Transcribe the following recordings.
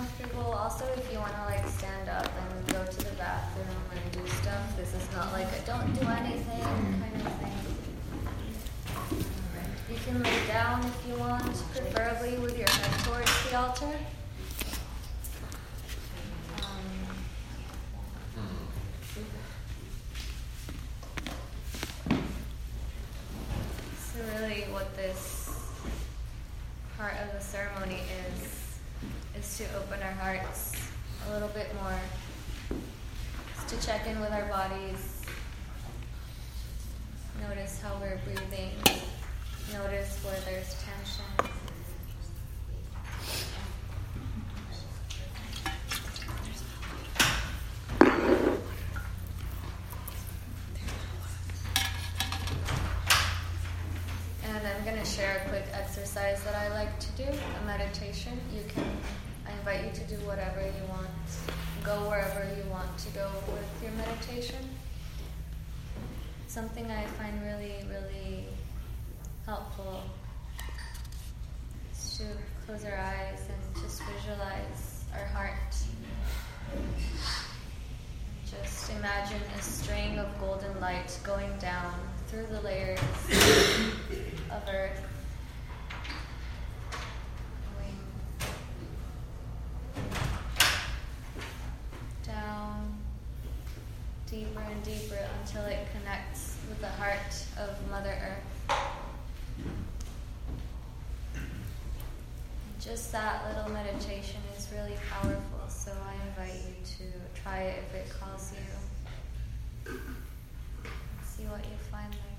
comfortable. Also, if you want to like stand up and go to the bathroom and do stuff, this is not like a don't do anything kind of thing. You can lay down if you want, preferably with your head towards the altar. Um, so really what this part of the ceremony is is to open our hearts a little bit more. To check in with our bodies. Notice how we're breathing. Notice where there's tension. And I'm going to share a quick exercise that I like to do, a meditation. You can, I invite you to do whatever you want, go wherever you want to go with your meditation. Something I find really, really helpful is to close our eyes and just visualize our heart. Just imagine a string of golden light going down through the layers of earth. Going down deeper and deeper until it connects with the heart of Mother Earth. Just that little meditation is really powerful, so I invite you to try it if it calls you. See what you find there.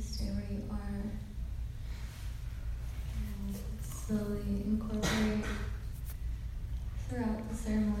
Stay where you are. And slowly incorporate throughout the ceremony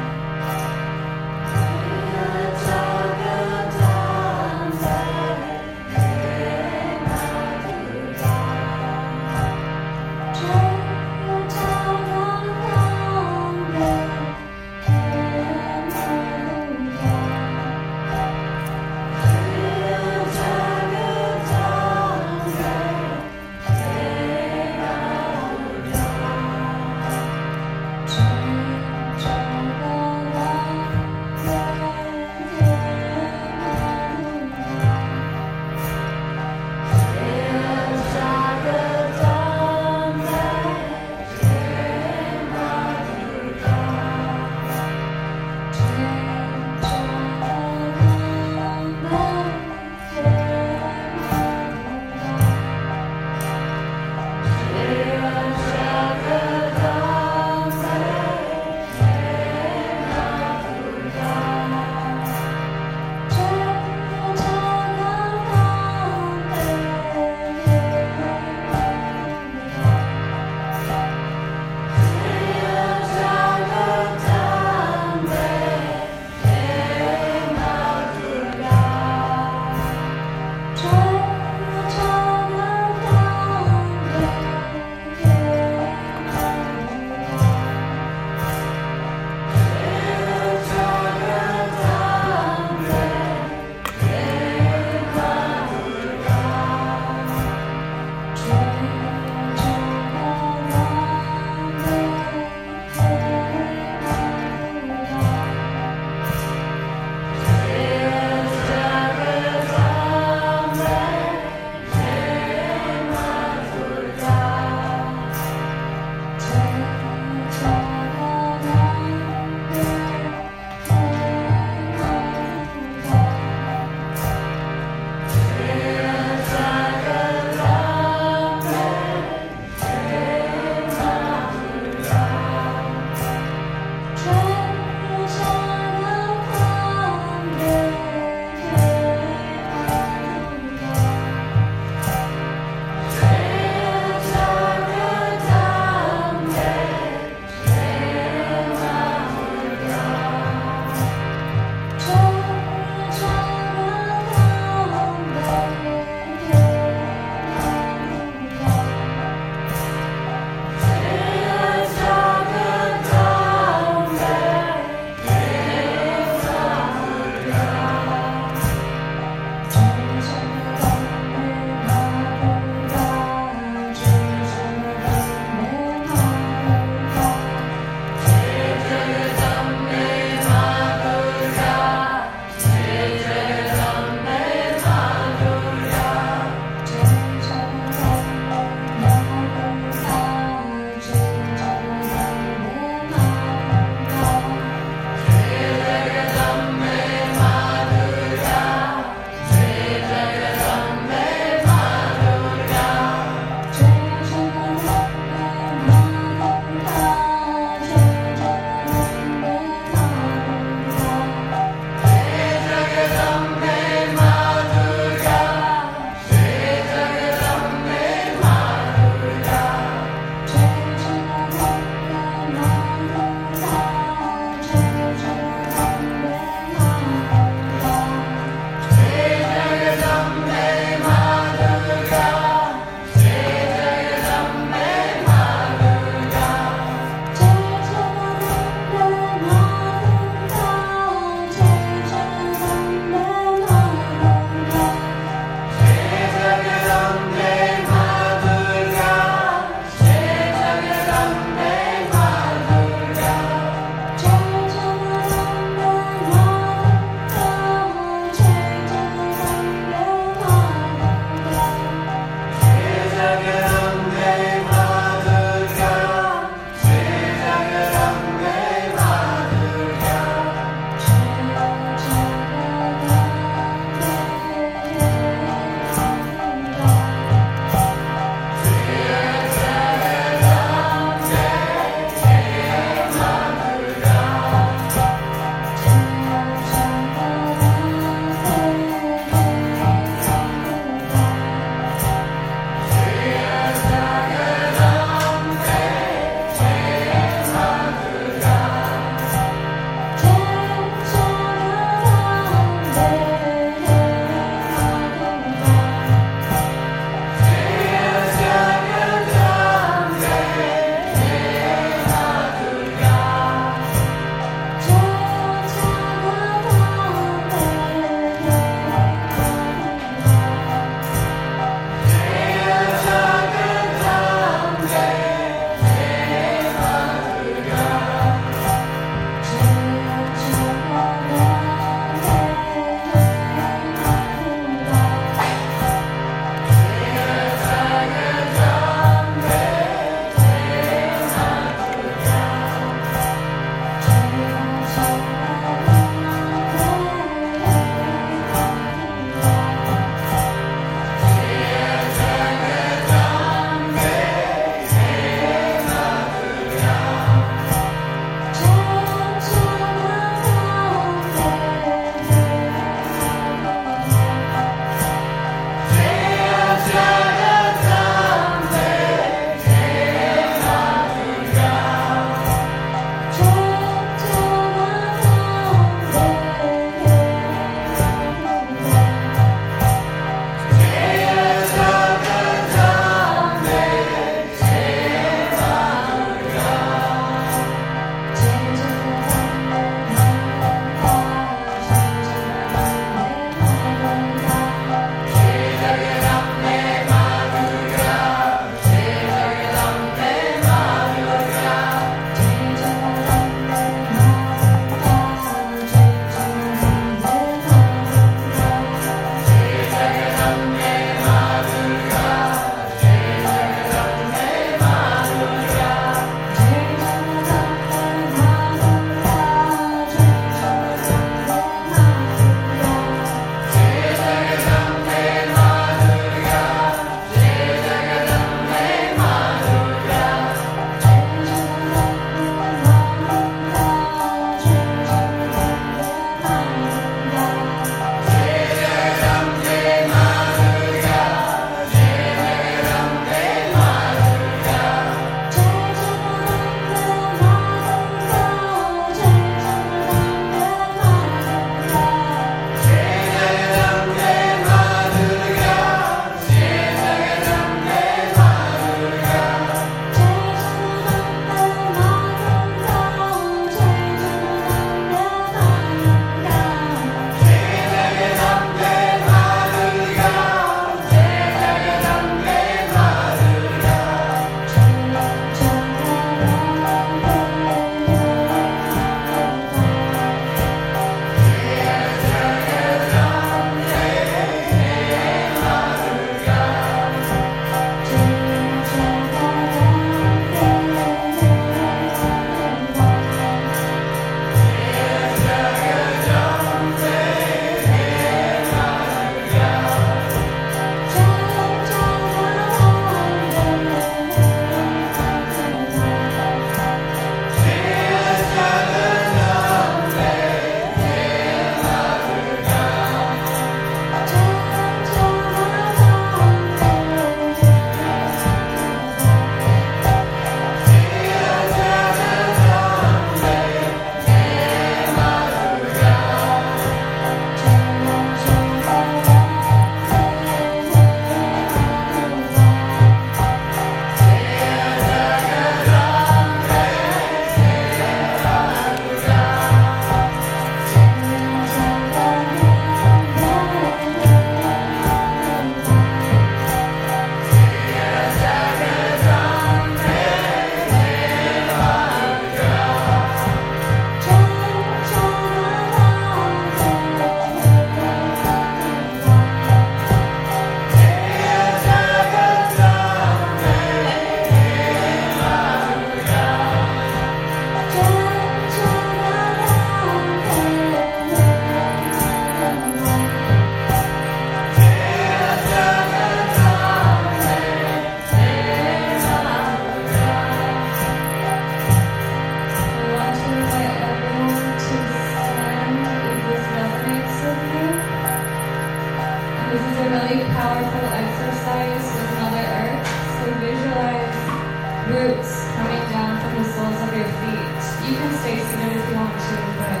roots coming down from the soles of your feet. You can stay seated if you want to, but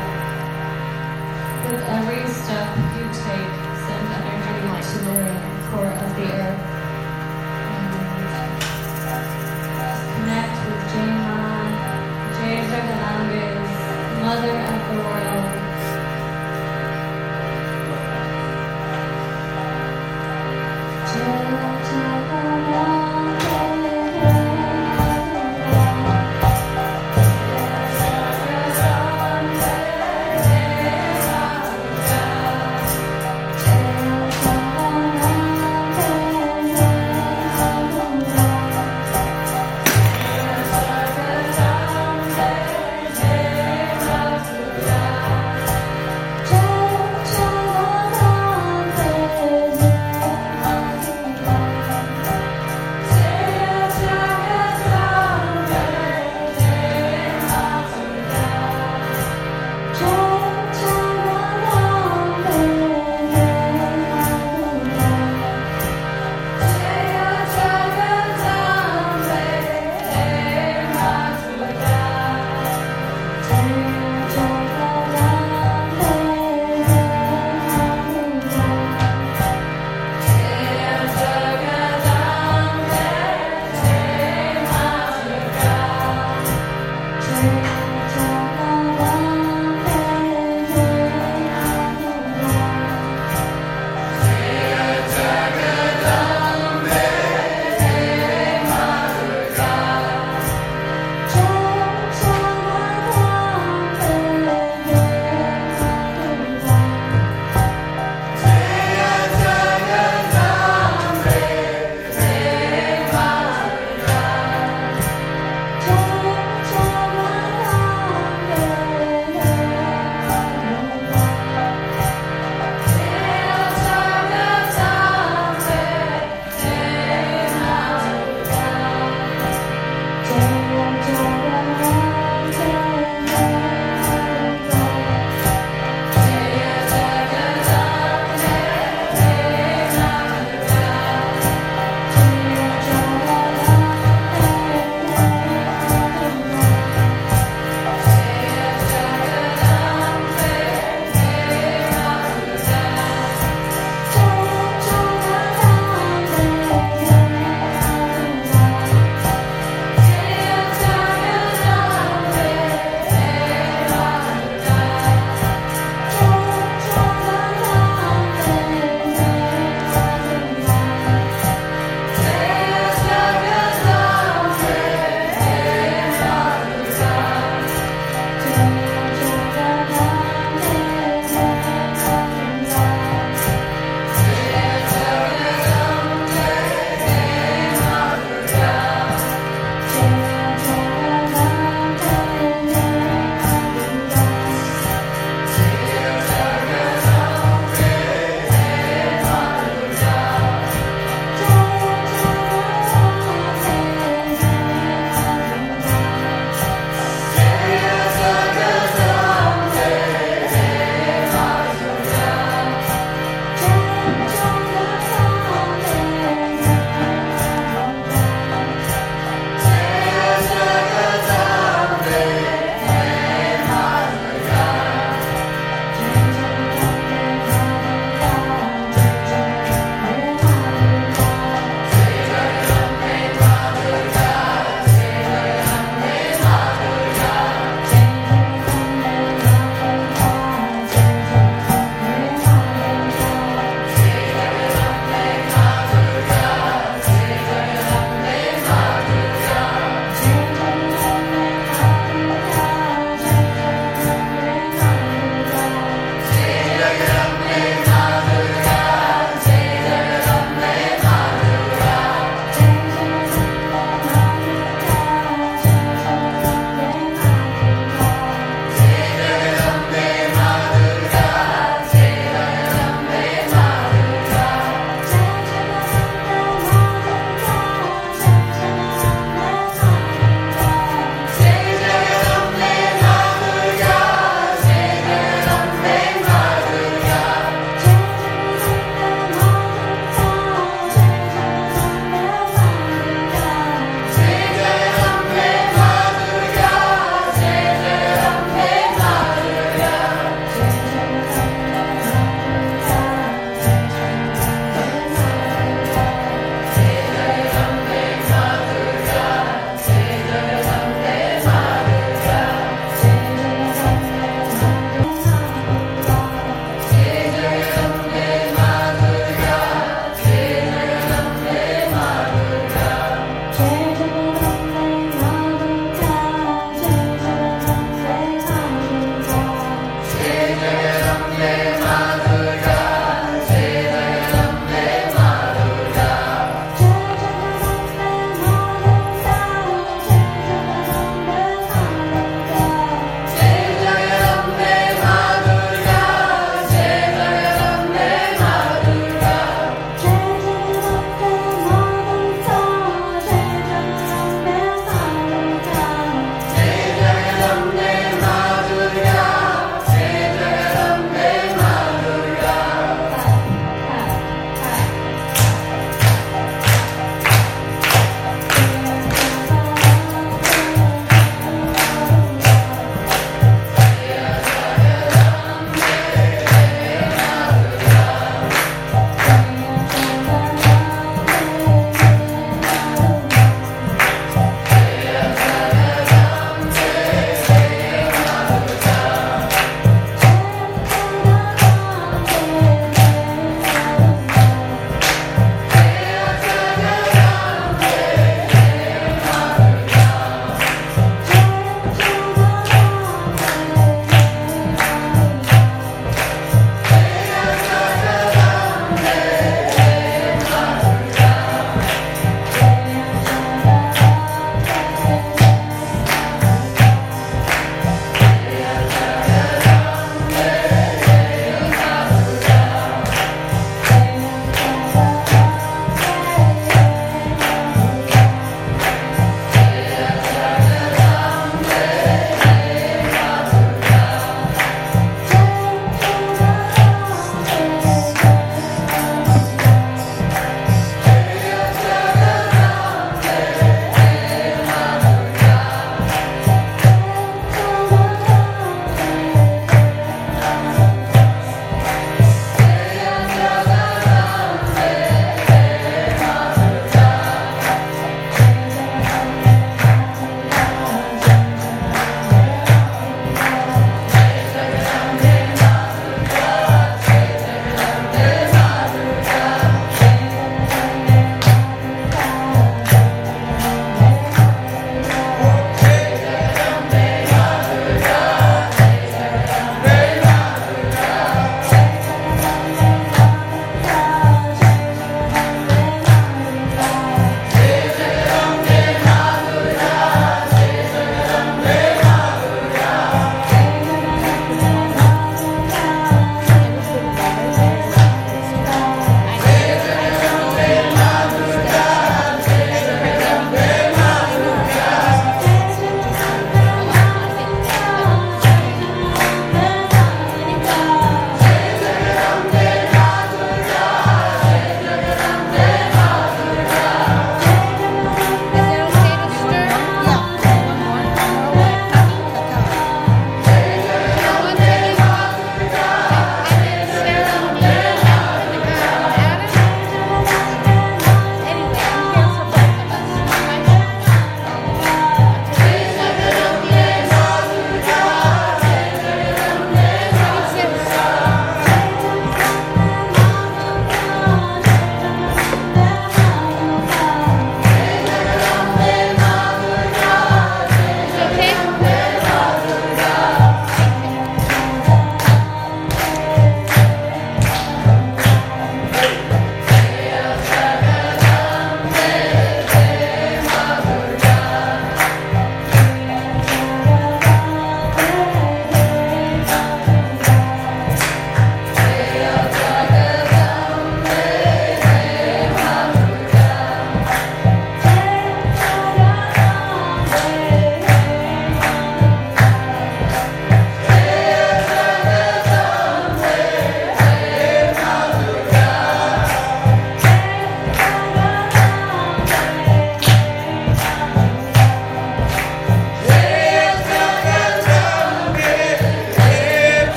with every step you take, send energy to the core of the earth.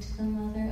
To the Mother